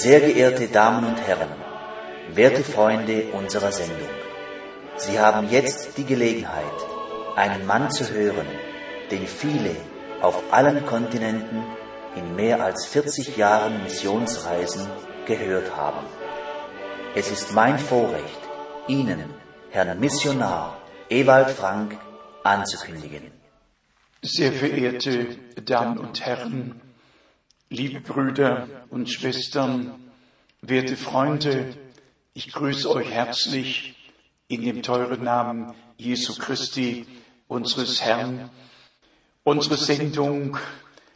Sehr geehrte Damen und Herren, werte Freunde unserer Sendung, Sie haben jetzt die Gelegenheit, einen Mann zu hören, den viele auf allen Kontinenten in mehr als 40 Jahren Missionsreisen gehört haben. Es ist mein Vorrecht, Ihnen, Herrn Missionar Ewald Frank, anzukündigen. Sehr verehrte Damen und Herren, liebe Brüder und Schwestern, werte Freunde, ich grüße euch herzlich in dem teuren Namen Jesu Christi, unseres Herrn. Unsere Sendung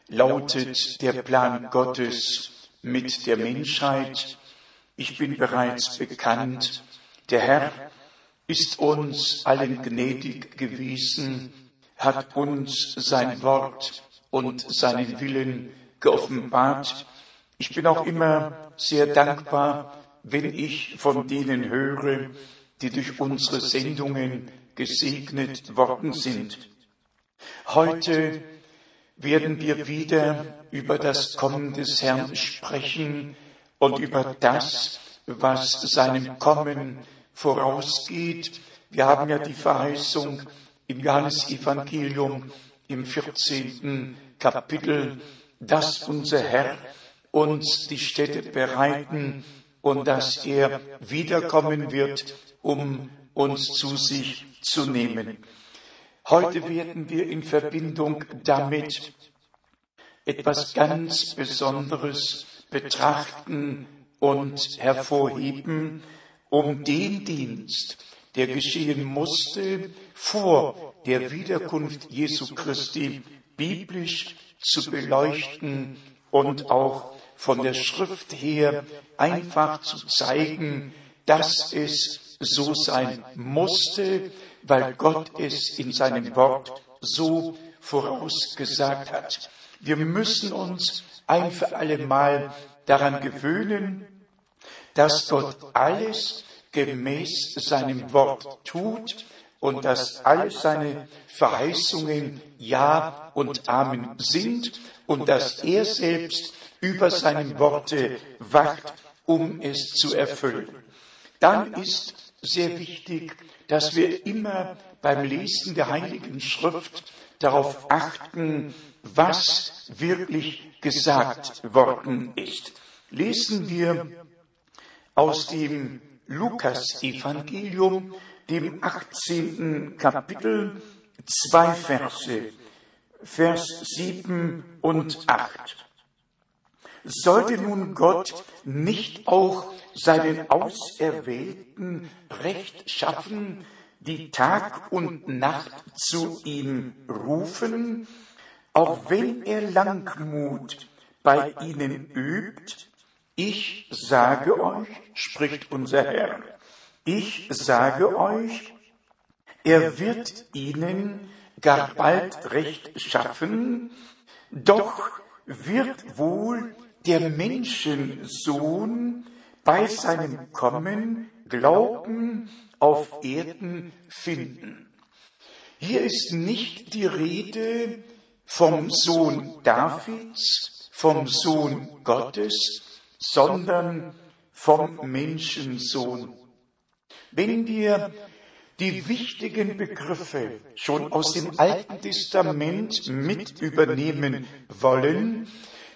lautet der Plan Gottes mit der Menschheit. Ich bin bereits bekannt. Der Herr ist uns allen gnädig gewesen, hat uns sein Wort und seinen Willen geoffenbart. Ich bin auch immer sehr dankbar, wenn ich von denen höre, die durch unsere Sendungen gesegnet worden sind. Heute werden wir wieder über das Kommen des Herrn sprechen und über das, was seinem Kommen vorausgeht. Wir haben ja die Verheißung im Johannesevangelium im 14. Kapitel, dass unser Herr uns die Städte bereiten und dass er wiederkommen wird, um uns zu sich zu nehmen. Heute werden wir in Verbindung damit etwas ganz Besonderes betrachten und hervorheben, um den Dienst, der geschehen musste, vor der Wiederkunft Jesu Christi biblisch zu beleuchten und auch von der Schrift her einfach zu zeigen, dass es so sein musste, weil Gott es in seinem Wort so vorausgesagt hat. Wir müssen uns ein für alle Mal daran gewöhnen, dass Gott alles gemäß seinem Wort tut und dass alle seine Verheißungen Ja und Amen sind und dass er selbst über seine Worte wacht, um es zu erfüllen. Dann ist sehr wichtig, dass wir immer beim Lesen der Heiligen Schrift darauf achten, was wirklich gesagt worden ist. Lesen wir aus dem Lukas-Evangelium, dem 18. Kapitel, zwei Verse, Vers 7 und 8. Sollte nun Gott nicht auch seinen Auserwählten Recht schaffen, die Tag und Nacht zu ihm rufen, auch wenn er Langmut bei ihnen übt, ich sage euch, spricht unser Herr, ich sage euch, er wird ihnen gar bald Recht schaffen, doch wird wohl der Menschensohn bei seinem Kommen Glauben auf Erden finden. Hier ist nicht die Rede vom Sohn Davids, vom Sohn Gottes, sondern vom Menschensohn. Wenn wir die wichtigen Begriffe schon aus dem Alten Testament mit übernehmen wollen,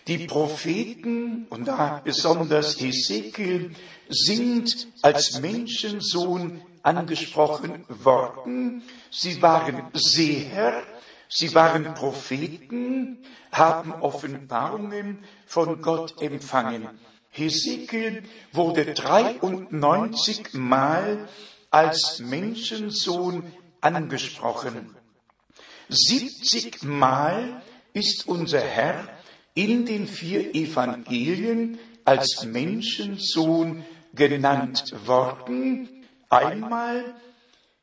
die Propheten, und da besonders Hesekiel, sind als Menschensohn angesprochen worden. Sie waren Seher, sie waren Propheten, haben Offenbarungen von Gott empfangen. Hesekiel wurde 93 Mal als Menschensohn angesprochen. 70 Mal ist unser Herr in den vier Evangelien als Menschensohn genannt worden. Einmal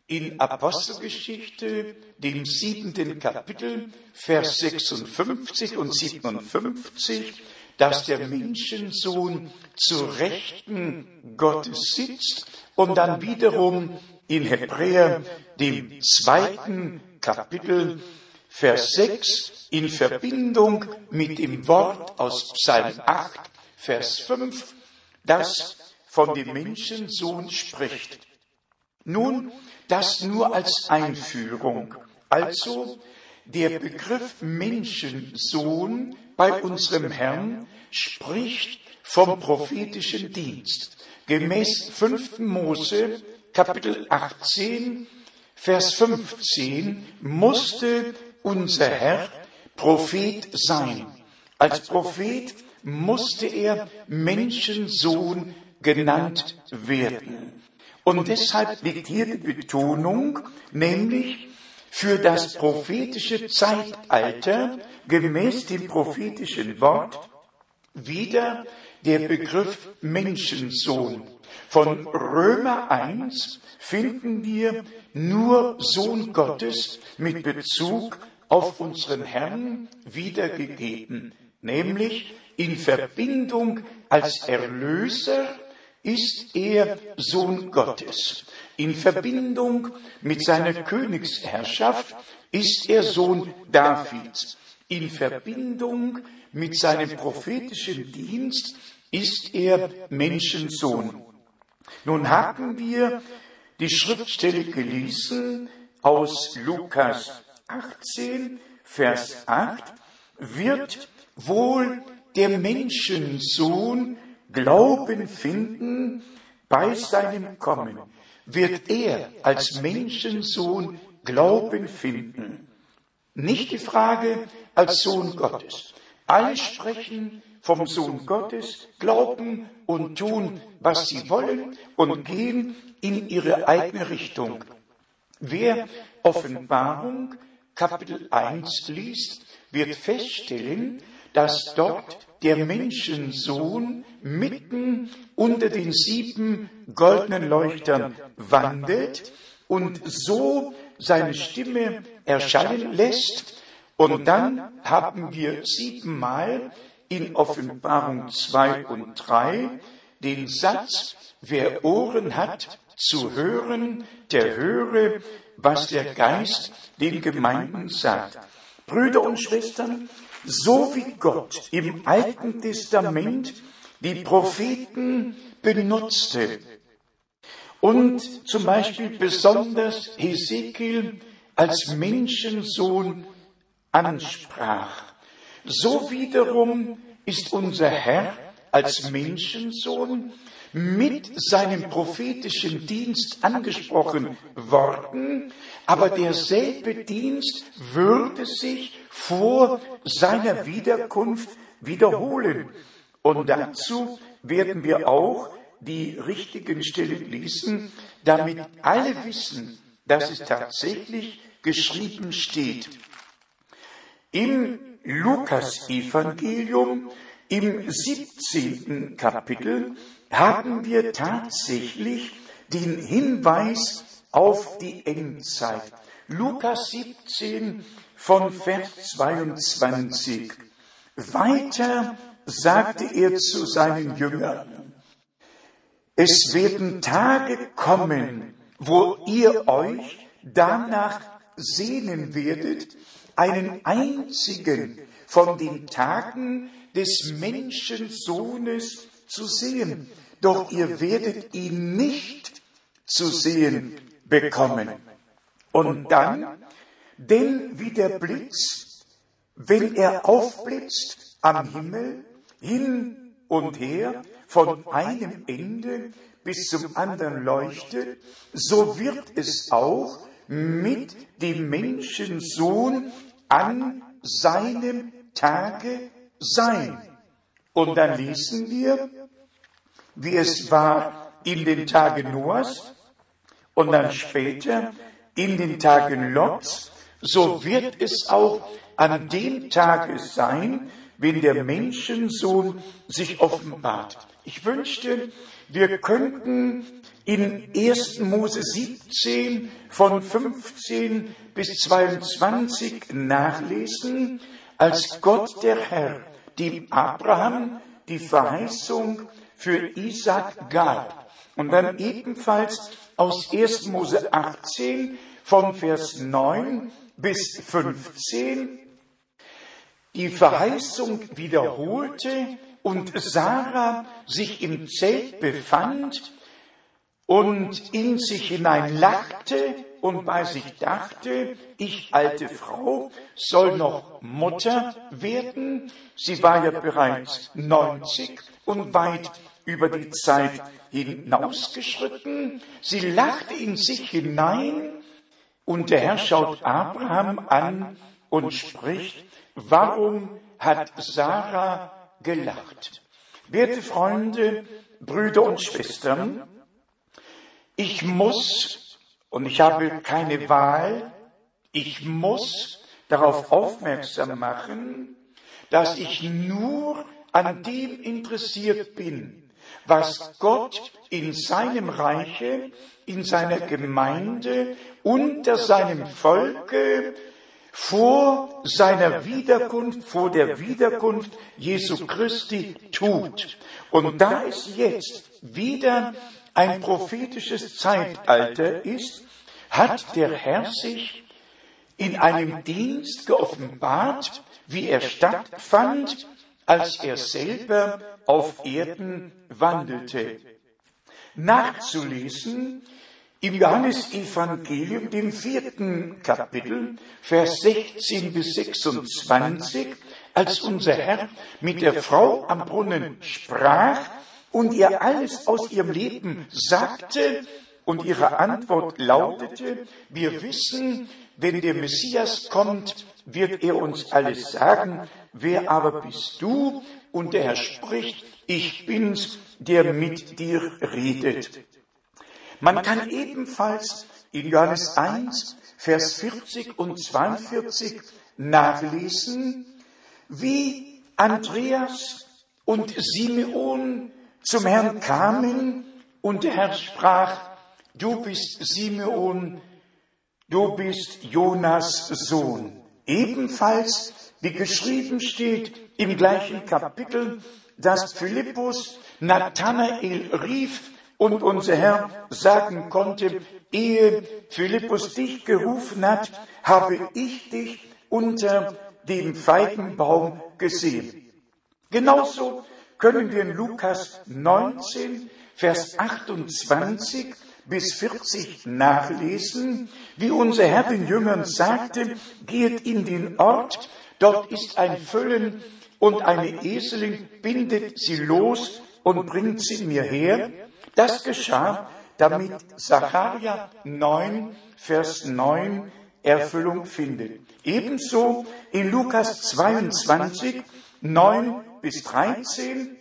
in Apostelgeschichte, dem siebenten Kapitel, Vers 56 und 57, dass der Menschensohn zu Rechten Gottes sitzt und dann wiederum in Hebräer, dem zweiten Kapitel, Vers 6, in Verbindung mit dem Wort aus Psalm 8, Vers 5, das von dem Menschensohn spricht. Nun, das nur als Einführung. Also, der Begriff Menschensohn bei unserem Herrn spricht vom prophetischen Dienst. Gemäß 5. Mose, Kapitel 18, Vers 15, musste unser Herr Prophet sein. Als Prophet musste er Menschensohn genannt werden. Und deshalb liegt hier die Betonung, nämlich für das prophetische Zeitalter gemäß dem prophetischen Wort wieder der Begriff Menschensohn. Von Römer 1 finden wir nur Sohn Gottes mit Bezug auf unseren Herrn wiedergegeben, nämlich in Verbindung als Erlöser ist er Sohn Gottes. In Verbindung mit seiner Königsherrschaft ist er Sohn Davids. In Verbindung mit seinem prophetischen Dienst ist er Menschensohn. Nun haben wir die Schriftstelle gelesen aus Lukas 18, Vers 8, wird wohl der Menschensohn Glauben finden bei seinem Kommen, wird er als Menschensohn Glauben finden. Nicht die Frage als Sohn Gottes. Alle sprechen vom Sohn Gottes, glauben und tun, was sie wollen und gehen in ihre eigene Richtung. Wer Offenbarung Kapitel 1 liest, wird feststellen, dass dort der Menschensohn mitten unter den sieben goldenen Leuchtern wandelt und so seine Stimme erscheinen lässt. Und dann haben wir siebenmal in Offenbarung 2 und 3 den Satz, wer Ohren hat zu hören, der höre, was der Geist den Gemeinden sagt. Brüder und Schwestern, so wie Gott im Alten Testament die Propheten benutzte und zum Beispiel besonders Hesekiel als Menschensohn ansprach, so wiederum ist unser Herr als Menschensohn mit seinem prophetischen Dienst angesprochen worden, aber derselbe Dienst würde sich vor seiner Wiederkunft wiederholen. Und dazu werden wir auch die richtigen Stellen lesen, damit alle wissen, dass es tatsächlich geschrieben steht. Im Lukas-Evangelium im 17. Kapitel haben wir tatsächlich den Hinweis auf die Endzeit. Lukas 17 von Vers 22. Weiter sagte er zu seinen Jüngern, es werden Tage kommen, wo ihr euch danach sehnen werdet, einen einzigen von den Tagen des Menschensohnes zu sehen, doch ihr werdet ihn nicht zu sehen bekommen. Und dann, denn wie der Blitz, wenn er aufblitzt am Himmel, hin und her, von einem Ende bis zum anderen leuchtet, so wird es auch mit dem Menschensohn an seinem Tage sein. Und dann lesen wir, wie es war in den Tagen Noahs und dann später in den Tagen Lots, so wird es auch an dem Tage sein, wenn der Menschensohn sich offenbart. Ich wünschte, wir könnten in 1. Mose 17 von 15 bis 22 nachlesen, als Gott der Herr dem Abraham die Verheißung für Isaac gab. Und dann ebenfalls aus 1. Mose 18 von Vers 9 bis 15 die Verheißung wiederholte, und Sarah sich im Zelt befand und in sich hinein lachte und bei sich dachte, ich alte Frau soll noch Mutter werden. Sie war ja bereits 90 und weit über die Zeit hinausgeschritten. Sie lachte in sich hinein und der Herr schaut Abraham an und spricht, warum hat Sarah gelacht? Werte Freunde, Brüder und Schwestern, ich muss, und ich habe keine Wahl, ich muss darauf aufmerksam machen, dass ich nur an dem interessiert bin, was Gott in seinem Reiche, in seiner Gemeinde, unter seinem Volke vor seiner Wiederkunft, vor der Wiederkunft Jesu Christi tut. Und da es jetzt wieder ein prophetisches Zeitalter ist, hat der Herr sich in einem Dienst geoffenbart, wie er stattfand, als er selber auf Erden wandelte. Nachzulesen im Johannesevangelium, dem vierten Kapitel, Vers 16 bis 26, als unser Herr mit der Frau am Brunnen sprach, und ihr alles aus ihrem Leben sagte und ihre Antwort lautete, wir wissen, wenn der Messias kommt, wird er uns alles sagen, wer aber bist du? Und der Herr spricht, ich bin's, der mit dir redet. Man kann ebenfalls in Johannes 1, Vers 40 und 42 nachlesen, wie Andreas und Simeon zum Herrn kamen und der Herr sprach, du bist Simeon, du bist Jonas Sohn. Ebenfalls, wie geschrieben steht im gleichen Kapitel, dass Philippus Nathanael rief und unser Herr sagen konnte, ehe Philippus dich gerufen hat, habe ich dich unter dem Feigenbaum gesehen. Genauso können wir in Lukas 19, Vers 28 bis 40 nachlesen, wie unser Herr den Jüngern sagte, geht in den Ort, dort ist ein Füllen und eine Eselin, bindet sie los und bringt sie mir her. Das geschah, damit Sacharja 9, Vers 9 Erfüllung findet. Ebenso in Lukas 22, 9 bis 13,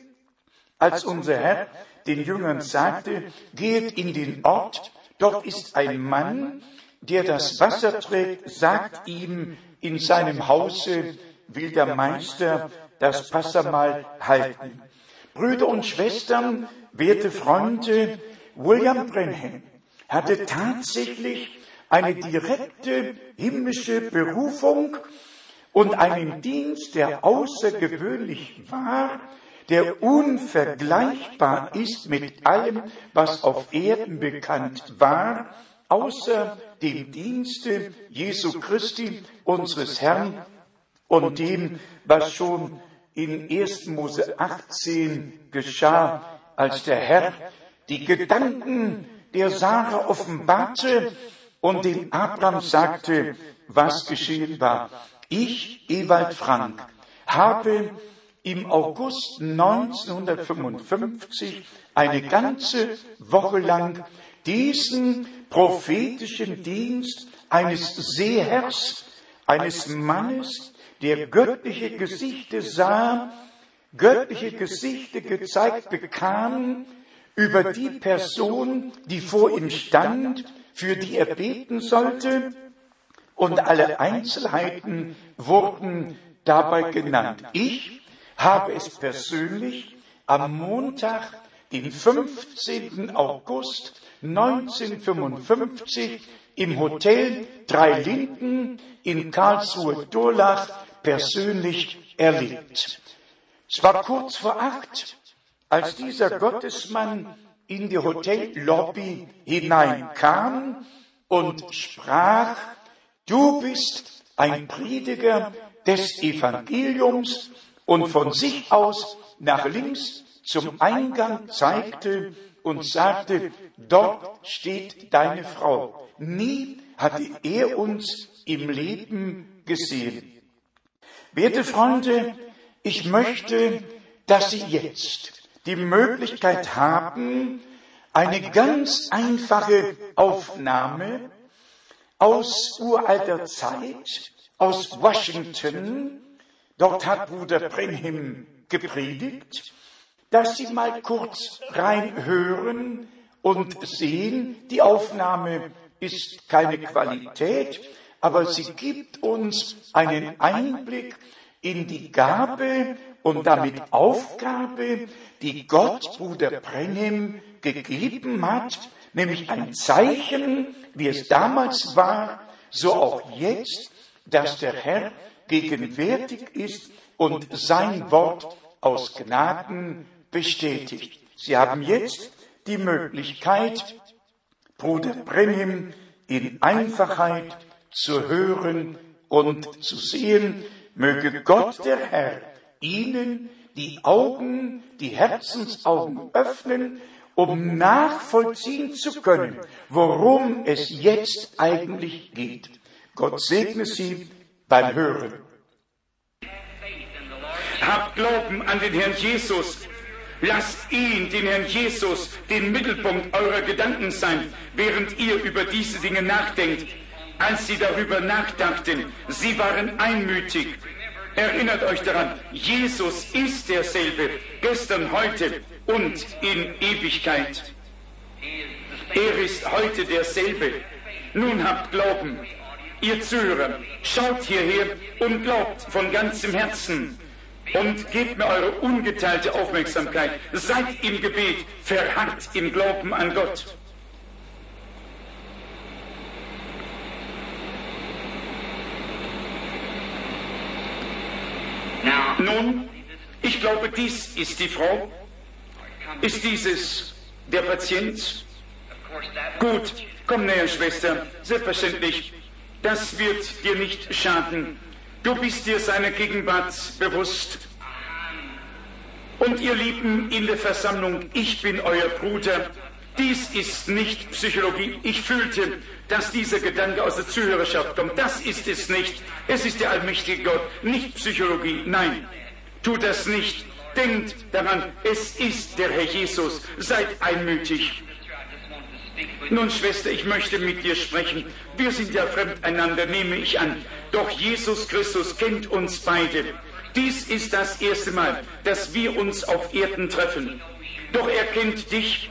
als unser Herr den Jüngern sagte, geht in den Ort, dort ist ein Mann, der das Wasser trägt, sagt ihm, in seinem Hause will der Meister das Passamal halten. Brüder und Schwestern, werte Freunde, William Brenham hatte tatsächlich eine direkte himmlische Berufung und einen Dienst, der außergewöhnlich war, der unvergleichbar ist mit allem, was auf Erden bekannt war, außer dem Dienste Jesu Christi, unseres Herrn, und dem, was schon in 1. Mose 18 geschah, als der Herr die Gedanken der Sarah offenbarte und dem Abraham sagte, was geschehen war. Ich, Ewald Frank, habe im August 1955 eine ganze Woche lang diesen prophetischen Dienst eines Sehers, eines Mannes, der göttliche Gesichter sah, göttliche Gesichter gezeigt bekam über die Person, die vor ihm stand, für die er beten sollte, und alle Einzelheiten wurden dabei genannt. Ich habe es persönlich am Montag, den 15. August 1955 im Hotel Drei Linden in Karlsruhe-Durlach persönlich erlebt. Es war kurz vor acht, als dieser Gottesmann in die Hotellobby hineinkam und sprach, Du bist ein Prediger des Evangeliums und von sich aus nach links zum Eingang zeigte und sagte, dort steht deine Frau. Nie hatte er uns im Leben gesehen. Werte Freunde, ich möchte, dass Sie jetzt die Möglichkeit haben, eine ganz einfache Aufnahme aus uralter Zeit, aus Washington, dort hat Bruder Brenham gepredigt, dass Sie mal kurz reinhören und sehen, die Aufnahme ist keine Qualität, aber sie gibt uns einen Einblick in die Gabe und damit Aufgabe, die Gott Bruder Brenhem gegeben hat, nämlich ein Zeichen, wie es damals war, so auch jetzt, dass der Herr gegenwärtig ist und sein Wort aus Gnaden bestätigt. Sie haben jetzt die Möglichkeit, Bruder Brenhem in Einfachheit zu hören und zu sehen. Möge Gott der Herr Ihnen die Augen, die Herzensaugen öffnen, um nachvollziehen zu können, worum es jetzt eigentlich geht. Gott segne Sie beim Hören. Habt Glauben an den Herrn Jesus. Lasst ihn, den Herrn Jesus, den Mittelpunkt eurer Gedanken sein, während ihr über diese Dinge nachdenkt. Als sie darüber nachdachten, sie waren einmütig. Erinnert euch daran, Jesus ist derselbe, gestern, heute und in Ewigkeit. Er ist heute derselbe. Nun habt Glauben. Ihr Zuhörer, schaut hierher und glaubt von ganzem Herzen und gebt mir eure ungeteilte Aufmerksamkeit. Seid im Gebet, verharrt im Glauben an Gott. Nun, ich glaube, dies ist die Frau. Ist dieses der Patient? Gut, komm näher, Schwester. Selbstverständlich. Das wird dir nicht schaden. Du bist dir seiner Gegenwart bewusst. Und ihr Lieben in der Versammlung, ich bin euer Bruder. Dies ist nicht Psychologie. Ich fühlte, dass dieser Gedanke aus der Zuhörerschaft kommt. Das ist es nicht. Es ist der allmächtige Gott, nicht Psychologie. Nein, tut das nicht. Denkt daran, es ist der Herr Jesus. Seid einmütig. Nun, Schwester, ich möchte mit dir sprechen. Wir sind ja fremd einander, nehme ich an. Doch Jesus Christus kennt uns beide. Dies ist das erste Mal, dass wir uns auf Erden treffen. Doch er kennt dich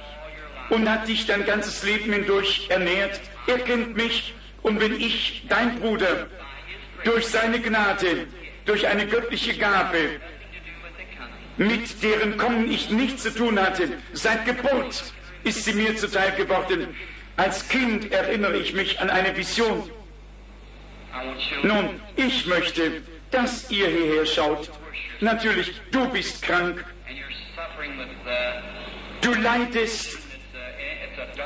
und hat dich dein ganzes Leben hindurch ernährt. Er kennt mich und wenn ich, dein Bruder, durch seine Gnade, durch eine göttliche Gabe, mit deren Kommen ich nichts zu tun hatte, seit Geburt ist sie mir zuteil geworden. Als Kind erinnere ich mich an eine Vision. Nun, ich möchte, dass ihr hierher schaut. Natürlich, du bist krank. Du leidest.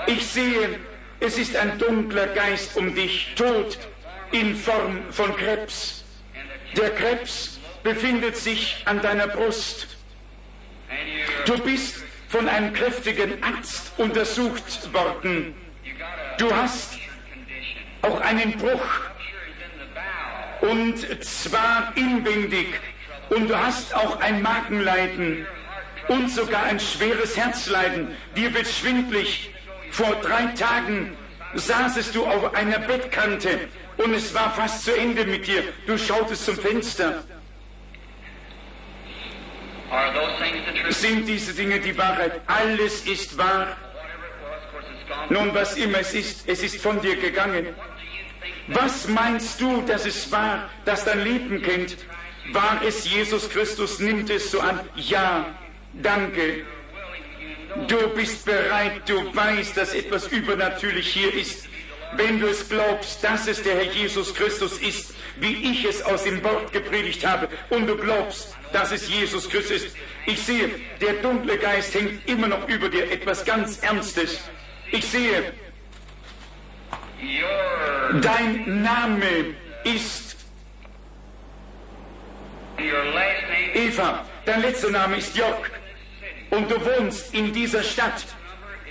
Ich sehe, es ist ein dunkler Geist um dich, tot in Form von Krebs. Der Krebs befindet sich an deiner Brust. Du bist von einem kräftigen Arzt untersucht worden. Du hast auch einen Bruch und zwar inwendig und du hast auch ein Magenleiden und sogar ein schweres Herzleiden. Dir wird schwindlig. Vor drei Tagen saßest du auf einer Bettkante und es war fast zu Ende mit dir. Du schautest zum Fenster. Sind diese Dinge die Wahrheit? Alles ist wahr. Nun, was immer es ist, es ist von dir gegangen. Was meinst du, dass es war, dass dein Leben kennt? War es Jesus Christus? Nimmt es so an? Ja, danke. Du bist bereit, du weißt, dass etwas übernatürlich hier ist. Wenn du es glaubst, dass es der Herr Jesus Christus ist, wie ich es aus dem Wort gepredigt habe, und du glaubst, dass es Jesus Christus ist, ich sehe, der dunkle Geist hängt immer noch über dir, etwas ganz Ernstes. Ich sehe, dein Name ist Eva. dein letzter Name ist Jörg und du wohnst in dieser Stadt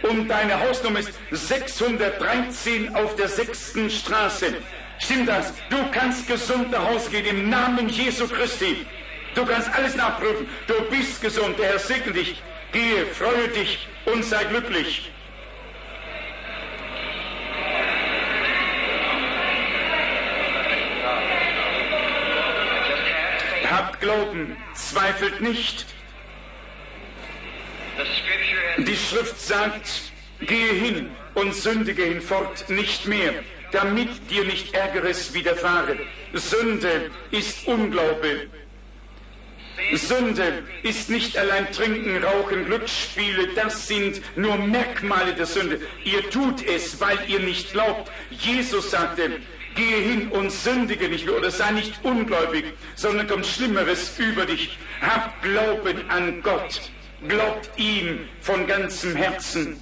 und deine Hausnummer ist 613 auf der sechsten Straße. Stimmt das? Du kannst gesund nach Hause gehen im Namen Jesu Christi. Du kannst alles nachprüfen. Du bist gesund. Der Herr segne dich. Gehe, freue dich und sei glücklich. Habt Glauben, zweifelt nicht. Die Schrift sagt, gehe hin und sündige hinfort nicht mehr, damit dir nicht Ärgeres widerfahre. Sünde ist Unglaube. Sünde ist nicht allein Trinken, Rauchen, Glücksspiele, das sind nur Merkmale der Sünde. Ihr tut es, weil ihr nicht glaubt. Jesus sagte, gehe hin und sündige nicht mehr oder sei nicht ungläubig, sondern kommt Schlimmeres über dich. Hab Glauben an Gott. Glaubt ihm von ganzem Herzen.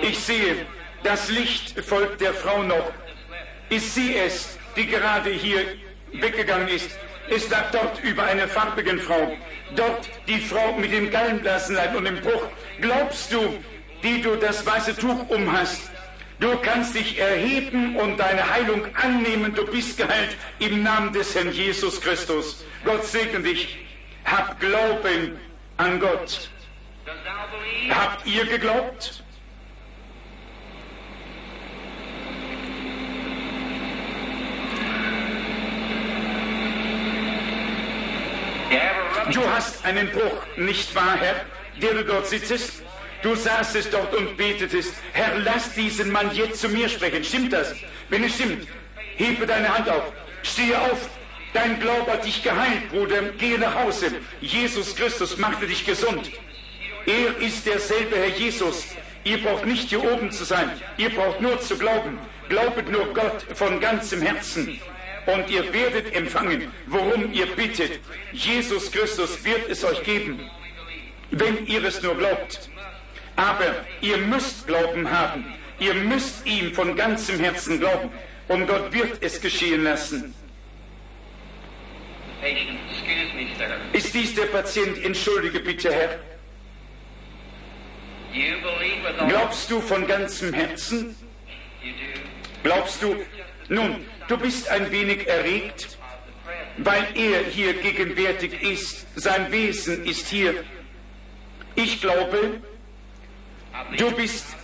Ich sehe, das Licht folgt der Frau noch. Ist sie es, die gerade hier weggegangen ist? Es lag dort über einer farbigen Frau. Dort die Frau mit dem Gallenblasenleib und dem Bruch. Glaubst du, die du das weiße Tuch umhast, du kannst dich erheben und deine Heilung annehmen. Du bist geheilt im Namen des Herrn Jesus Christus. Gott segne dich. Hab Glauben an Gott. Habt ihr geglaubt? Du hast einen Bruch, nicht wahr, Herr, der du dort sitzest? Du saßest dort und betetest, Herr, lass diesen Mann jetzt zu mir sprechen. Stimmt das? Wenn es stimmt, hebe deine Hand auf, stehe auf. Dein Glaube hat dich geheilt, Bruder. Gehe nach Hause. Jesus Christus machte dich gesund. Er ist derselbe Herr Jesus. Ihr braucht nicht hier oben zu sein. Ihr braucht nur zu glauben. Glaubet nur Gott von ganzem Herzen und ihr werdet empfangen, worum ihr bittet. Jesus Christus wird es euch geben, wenn ihr es nur glaubt. Aber ihr müsst Glauben haben. Ihr müsst ihm von ganzem Herzen glauben. Und Gott wird es geschehen lassen. Ist dies der Patient? Entschuldige bitte, Herr. Glaubst du von ganzem Herzen? Glaubst du? Nun, du bist ein wenig erregt, weil er hier gegenwärtig ist. Sein Wesen ist hier. Ich glaube, du bist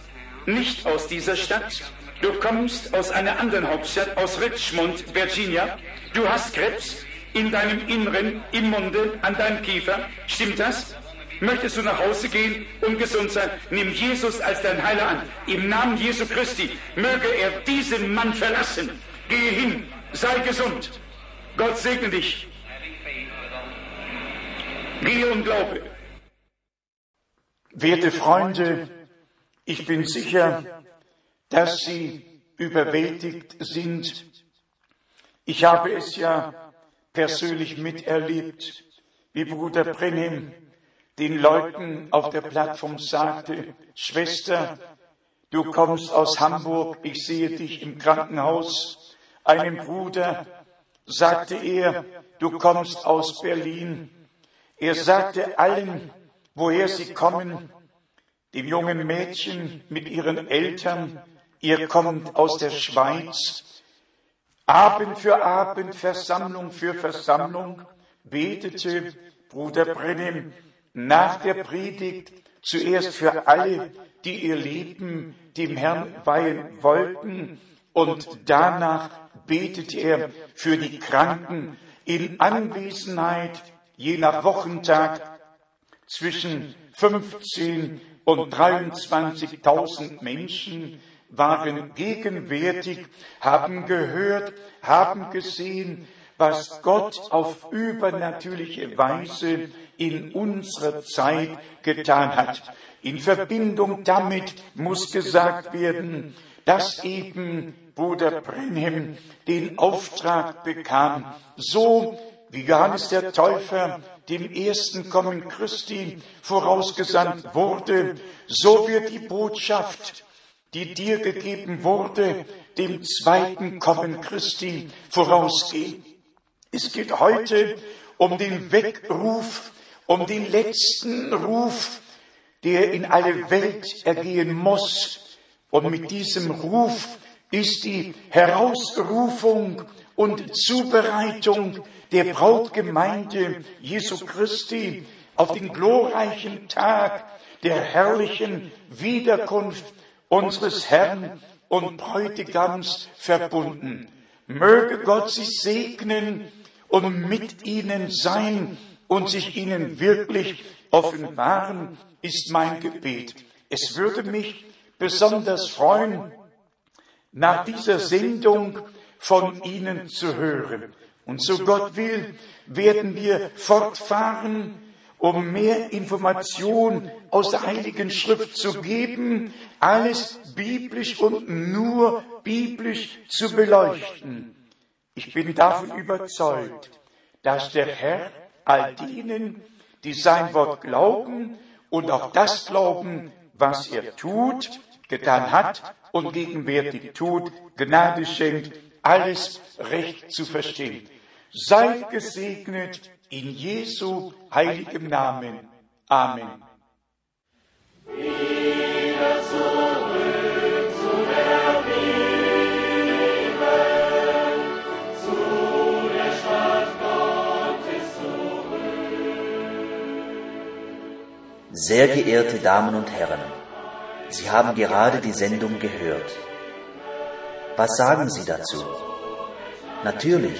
nicht aus dieser Stadt. Du kommst aus einer anderen Hauptstadt, aus Richmond, Virginia. Du hast Krebs in deinem Inneren, im Munde, an deinem Kiefer. Stimmt das? Möchtest du nach Hause gehen und gesund sein? Nimm Jesus als dein Heiler an. Im Namen Jesu Christi möge er diesen Mann verlassen. Gehe hin, sei gesund. Gott segne dich. Gehe und glaube. Werte Freunde, ich bin sicher, dass Sie überwältigt sind. Ich habe es ja persönlich miterlebt, wie Bruder Brennim den Leuten auf der Plattform sagte, Schwester, du kommst aus Hamburg, ich sehe dich im Krankenhaus. Einem Bruder sagte er, du kommst aus Berlin. Er sagte allen, woher sie kommen, dem jungen Mädchen mit ihren Eltern, ihr kommt aus der Schweiz. Abend für Abend, Versammlung für Versammlung, betete Bruder Brennim nach der Predigt zuerst für alle, die ihr Leben dem Herrn weihen wollten, und danach betet er für die Kranken in Anwesenheit je nach Wochentag zwischen 15 und 23.000 Menschen waren gegenwärtig, haben gehört, haben gesehen, was Gott auf übernatürliche Weise in unserer Zeit getan hat. In Verbindung damit muss gesagt werden, dass eben Bruder Brenhem den Auftrag bekam, so wie Johannes der Täufer dem ersten Kommen Christi vorausgesandt wurde, so wird die Botschaft die dir gegeben wurde, dem zweiten Kommen Christi vorausgehen. Es geht heute um den Weckruf, um den letzten Ruf, der in alle Welt ergehen muss. Und mit diesem Ruf ist die Herausrufung und Zubereitung der Brautgemeinde Jesu Christi auf den glorreichen Tag der herrlichen Wiederkunft unseres Herrn und Bräutigams verbunden. Möge Gott sie segnen und mit ihnen sein und sich ihnen wirklich offenbaren, ist mein Gebet. Es würde mich besonders freuen, nach dieser Sendung von Ihnen zu hören. Und so Gott will, werden wir fortfahren, um mehr Information aus der Heiligen Schrift zu geben, alles biblisch und nur biblisch zu beleuchten. Ich bin davon überzeugt, dass der Herr all denen, die sein Wort glauben und auch das glauben, was er tut, getan hat und gegenwärtig tut, Gnade schenkt, alles recht zu verstehen. Seid gesegnet in Jesu heiligem Namen. Amen. Sehr geehrte Damen und Herren, Sie haben gerade die Sendung gehört. Was sagen Sie dazu? Natürlich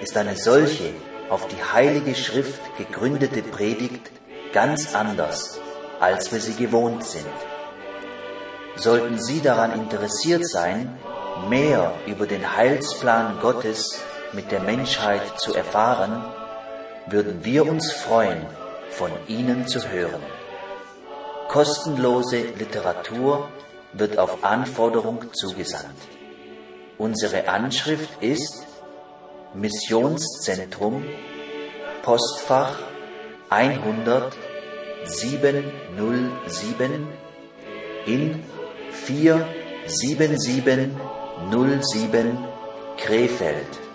ist eine solche auf die Heilige Schrift gegründete Predigt ganz anders, als wir sie gewohnt sind. Sollten Sie daran interessiert sein, mehr über den Heilsplan Gottes mit der Menschheit zu erfahren, würden wir uns freuen, von Ihnen zu hören. Kostenlose Literatur wird auf Anforderung zugesandt. Unsere Anschrift ist Missionszentrum, Postfach 100 707 in 47707 Krefeld.